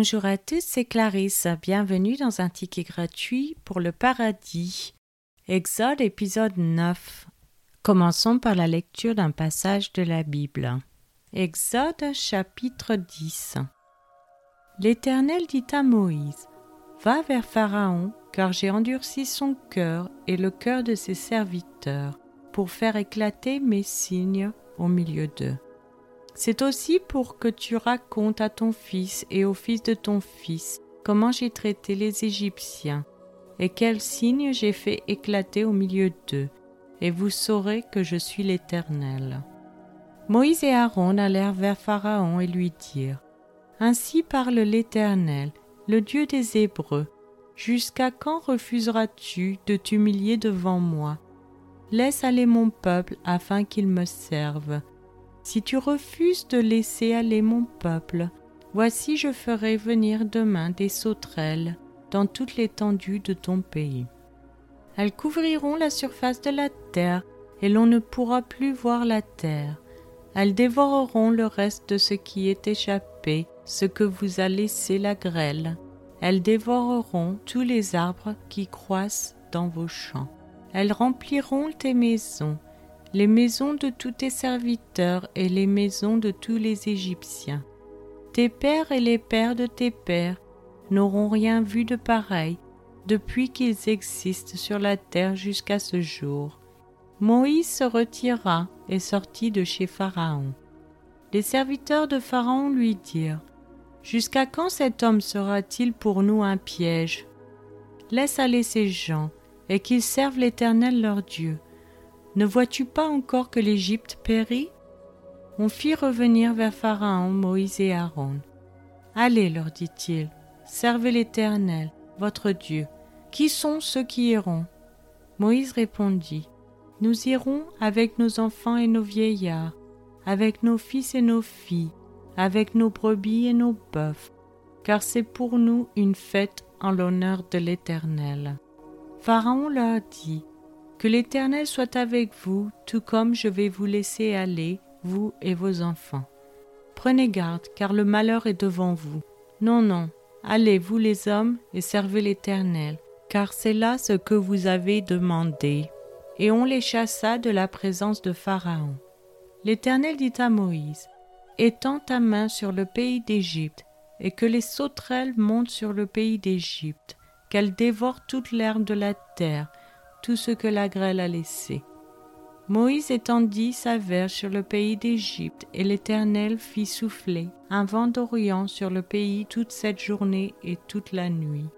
Bonjour à tous, c'est Clarisse. Bienvenue dans un ticket gratuit pour le paradis. Exode épisode 9. Commençons par la lecture d'un passage de la Bible. Exode chapitre 10. L'Éternel dit à Moïse Va vers Pharaon, car j'ai endurci son cœur et le cœur de ses serviteurs, pour faire éclater mes signes au milieu d'eux. C'est aussi pour que tu racontes à ton fils et au fils de ton fils comment j'ai traité les Égyptiens et quels signes j'ai fait éclater au milieu d'eux, et vous saurez que je suis l'Éternel. Moïse et Aaron allèrent vers Pharaon et lui dirent Ainsi parle l'Éternel, le Dieu des Hébreux. Jusqu'à quand refuseras-tu de t'humilier devant moi? Laisse aller mon peuple afin qu'il me serve. Si tu refuses de laisser aller mon peuple, voici je ferai venir demain des sauterelles dans toute l'étendue de ton pays. Elles couvriront la surface de la terre, et l'on ne pourra plus voir la terre. Elles dévoreront le reste de ce qui est échappé, ce que vous a laissé la grêle. Elles dévoreront tous les arbres qui croissent dans vos champs. Elles rempliront tes maisons, les maisons de tous tes serviteurs et les maisons de tous les Égyptiens. Tes pères et les pères de tes pères n'auront rien vu de pareil depuis qu'ils existent sur la terre jusqu'à ce jour. Moïse se retira et sortit de chez Pharaon. Les serviteurs de Pharaon lui dirent Jusqu'à quand cet homme sera-t-il pour nous un piège? Laisse aller ces gens et qu'ils servent l'Éternel leur Dieu ne vois-tu pas encore que l'Égypte périt? On fit revenir vers Pharaon Moïse et Aaron. Allez, leur dit-il, servez l'Éternel, votre Dieu. Qui sont ceux qui iront Moïse répondit, Nous irons avec nos enfants et nos vieillards, avec nos fils et nos filles, avec nos brebis et nos bœufs, car c'est pour nous une fête en l'honneur de l'Éternel. Pharaon leur dit, que l'Éternel soit avec vous, tout comme je vais vous laisser aller, vous et vos enfants. Prenez garde, car le malheur est devant vous. Non, non, allez, vous les hommes, et servez l'Éternel, car c'est là ce que vous avez demandé. Et on les chassa de la présence de Pharaon. L'Éternel dit à Moïse, Étends ta main sur le pays d'Égypte, et que les sauterelles montent sur le pays d'Égypte, qu'elles dévorent toute l'herbe de la terre, tout ce que la grêle a laissé. Moïse étendit sa verge sur le pays d'Égypte, et l'Éternel fit souffler un vent d'Orient sur le pays toute cette journée et toute la nuit.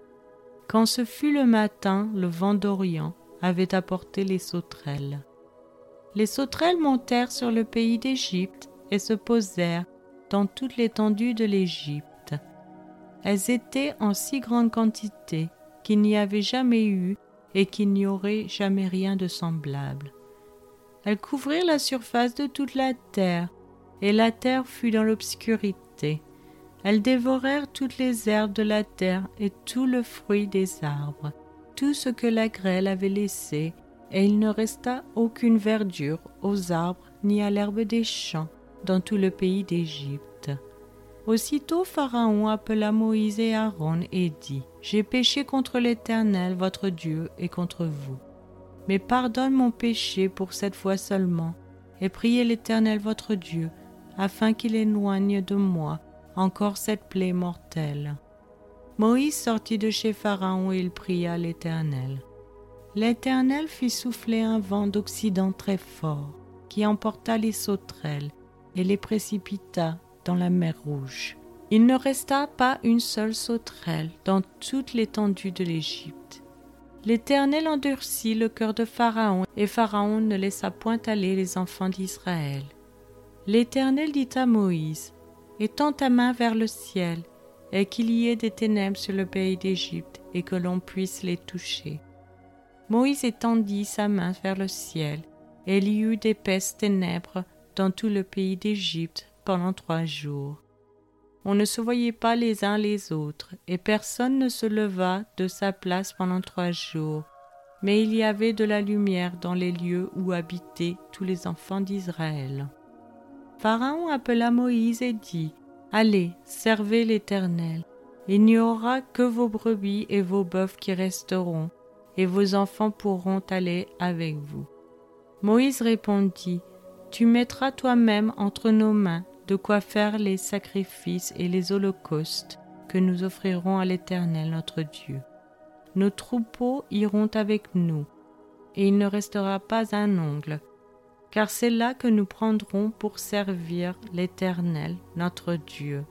Quand ce fut le matin, le vent d'Orient avait apporté les sauterelles. Les sauterelles montèrent sur le pays d'Égypte et se posèrent dans toute l'étendue de l'Égypte. Elles étaient en si grande quantité qu'il n'y avait jamais eu et qu'il n'y aurait jamais rien de semblable. Elles couvrirent la surface de toute la terre, et la terre fut dans l'obscurité. Elles dévorèrent toutes les herbes de la terre et tout le fruit des arbres, tout ce que la grêle avait laissé, et il ne resta aucune verdure aux arbres ni à l'herbe des champs dans tout le pays d'Égypte. Aussitôt Pharaon appela Moïse et Aaron et dit, J'ai péché contre l'Éternel votre Dieu et contre vous. Mais pardonne mon péché pour cette fois seulement, et priez l'Éternel votre Dieu, afin qu'il éloigne de moi encore cette plaie mortelle. Moïse sortit de chez Pharaon et il pria l'Éternel. L'Éternel fit souffler un vent d'Occident très fort, qui emporta les sauterelles et les précipita dans la mer Rouge. Il ne resta pas une seule sauterelle dans toute l'étendue de l'Égypte. L'Éternel endurcit le cœur de Pharaon, et Pharaon ne laissa point aller les enfants d'Israël. L'Éternel dit à Moïse, Étends ta main vers le ciel, et qu'il y ait des ténèbres sur le pays d'Égypte, et que l'on puisse les toucher. Moïse étendit sa main vers le ciel, et il y eut d'épaisses ténèbres dans tout le pays d'Égypte pendant trois jours. On ne se voyait pas les uns les autres, et personne ne se leva de sa place pendant trois jours. Mais il y avait de la lumière dans les lieux où habitaient tous les enfants d'Israël. Pharaon appela Moïse et dit, Allez, servez l'Éternel. Il n'y aura que vos brebis et vos bœufs qui resteront, et vos enfants pourront aller avec vous. Moïse répondit, Tu mettras toi-même entre nos mains de quoi faire les sacrifices et les holocaustes que nous offrirons à l'Éternel notre Dieu. Nos troupeaux iront avec nous, et il ne restera pas un ongle, car c'est là que nous prendrons pour servir l'Éternel notre Dieu.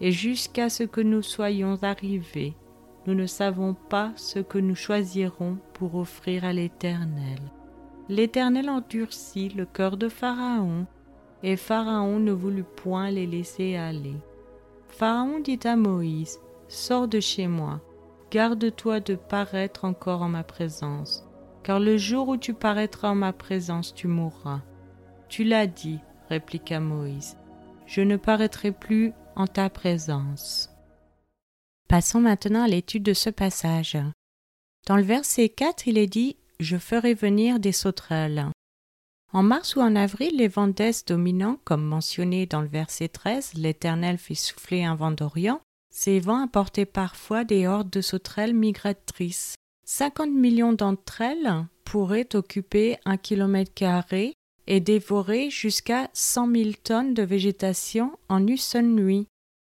Et jusqu'à ce que nous soyons arrivés, nous ne savons pas ce que nous choisirons pour offrir à l'Éternel. L'Éternel endurcit le cœur de Pharaon, et Pharaon ne voulut point les laisser aller. Pharaon dit à Moïse, Sors de chez moi, garde-toi de paraître encore en ma présence, car le jour où tu paraîtras en ma présence, tu mourras. Tu l'as dit, répliqua Moïse, je ne paraîtrai plus en ta présence. Passons maintenant à l'étude de ce passage. Dans le verset 4, il est dit Je ferai venir des sauterelles. En mars ou en avril, les vents d'est dominants, comme mentionné dans le verset 13, l'Éternel fait souffler un vent d'Orient. Ces vents apportaient parfois des hordes de sauterelles migratrices. 50 millions d'entre elles pourraient occuper un kilomètre carré et dévorer jusqu'à 100 000 tonnes de végétation en une seule nuit.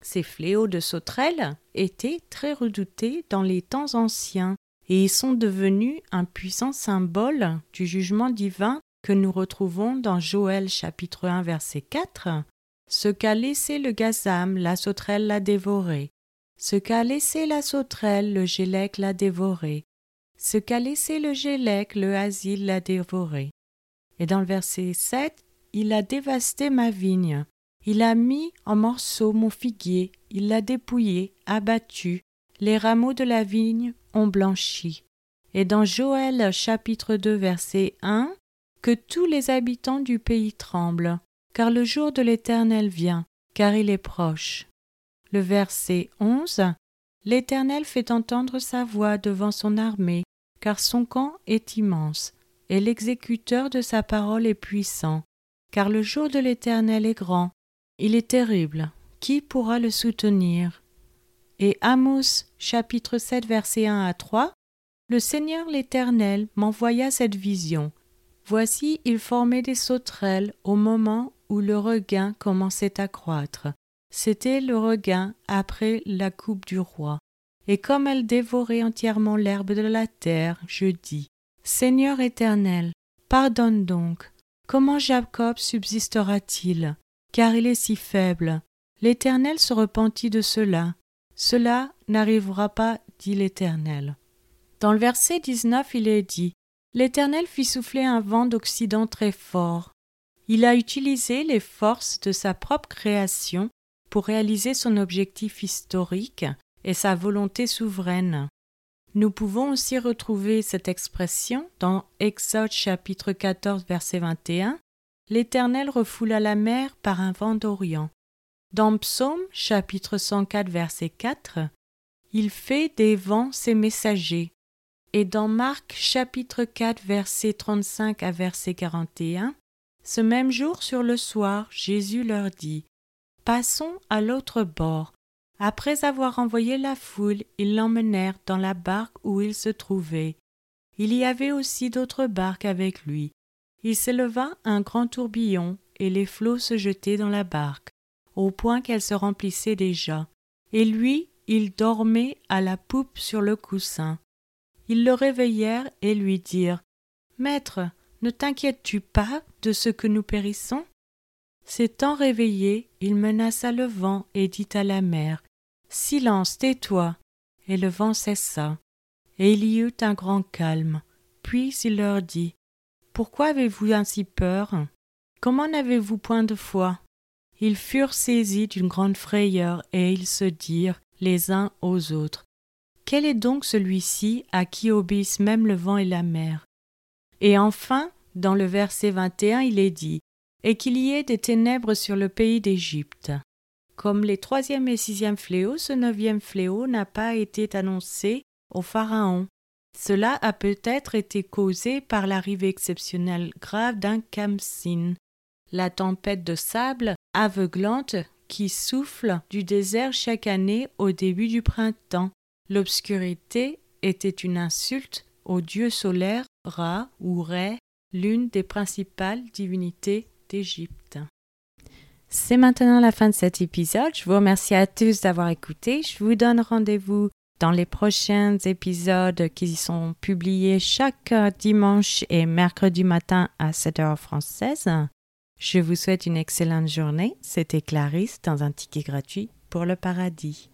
Ces fléaux de sauterelles étaient très redoutés dans les temps anciens et ils sont devenus un puissant symbole du jugement divin nous retrouvons dans Joël chapitre 1 verset 4. Ce qu'a laissé le gazam, la sauterelle l'a dévoré. Ce qu'a laissé la sauterelle, le gélec l'a dévoré. Ce qu'a laissé le gélec, le asile l'a dévoré. Et dans le verset 7, il a dévasté ma vigne. Il a mis en morceaux mon figuier, il l'a dépouillé, abattu. Les rameaux de la vigne ont blanchi. Et dans Joël chapitre 2 verset 1, que tous les habitants du pays tremblent, car le jour de l'Éternel vient, car il est proche. Le verset 11 L'Éternel fait entendre sa voix devant son armée, car son camp est immense, et l'exécuteur de sa parole est puissant, car le jour de l'Éternel est grand, il est terrible, qui pourra le soutenir? Et Amos chapitre 7 verset 1 à 3 Le Seigneur l'Éternel m'envoya cette vision. Voici, il formait des sauterelles au moment où le regain commençait à croître. C'était le regain après la coupe du roi. Et comme elle dévorait entièrement l'herbe de la terre, je dis Seigneur éternel, pardonne donc. Comment Jacob subsistera-t-il? Car il est si faible. L'Éternel se repentit de cela. Cela n'arrivera pas, dit l'Éternel. Dans le verset 19, il est dit L'Éternel fit souffler un vent d'Occident très fort. Il a utilisé les forces de sa propre création pour réaliser son objectif historique et sa volonté souveraine. Nous pouvons aussi retrouver cette expression dans Exode chapitre 14 verset 21. L'Éternel refoula la mer par un vent d'Orient. Dans Psaume chapitre 104 verset 4, il fait des vents ses messagers. Et dans Marc chapitre 4 verset 35 à verset 41, ce même jour sur le soir, Jésus leur dit Passons à l'autre bord. Après avoir envoyé la foule, ils l'emmenèrent dans la barque où il se trouvait. Il y avait aussi d'autres barques avec lui. Il s'éleva un grand tourbillon, et les flots se jetaient dans la barque, au point qu'elle se remplissait déjà. Et lui, il dormait à la poupe sur le coussin. Ils le réveillèrent et lui dirent Maître, ne t'inquiètes-tu pas de ce que nous périssons? S'étant réveillé, il menaça le vent et dit à la mer Silence, tais-toi. Et le vent cessa, et il y eut un grand calme. Puis il leur dit Pourquoi avez-vous ainsi peur? Comment n'avez-vous point de foi? Ils furent saisis d'une grande frayeur, et ils se dirent les uns aux autres quel est donc celui-ci à qui obéissent même le vent et la mer? Et enfin, dans le verset 21, il est dit Et qu'il y ait des ténèbres sur le pays d'Égypte. Comme les troisième et sixième fléaux, ce neuvième fléau n'a pas été annoncé au Pharaon. Cela a peut-être été causé par l'arrivée exceptionnelle grave d'un Kamsin, la tempête de sable aveuglante qui souffle du désert chaque année au début du printemps. L'obscurité était une insulte au dieu solaire Ra ou Ré, l'une des principales divinités d'Égypte. C'est maintenant la fin de cet épisode. Je vous remercie à tous d'avoir écouté. Je vous donne rendez-vous dans les prochains épisodes qui sont publiés chaque dimanche et mercredi matin à 7 heures française. Je vous souhaite une excellente journée. C'était Clarisse dans un ticket gratuit pour le paradis.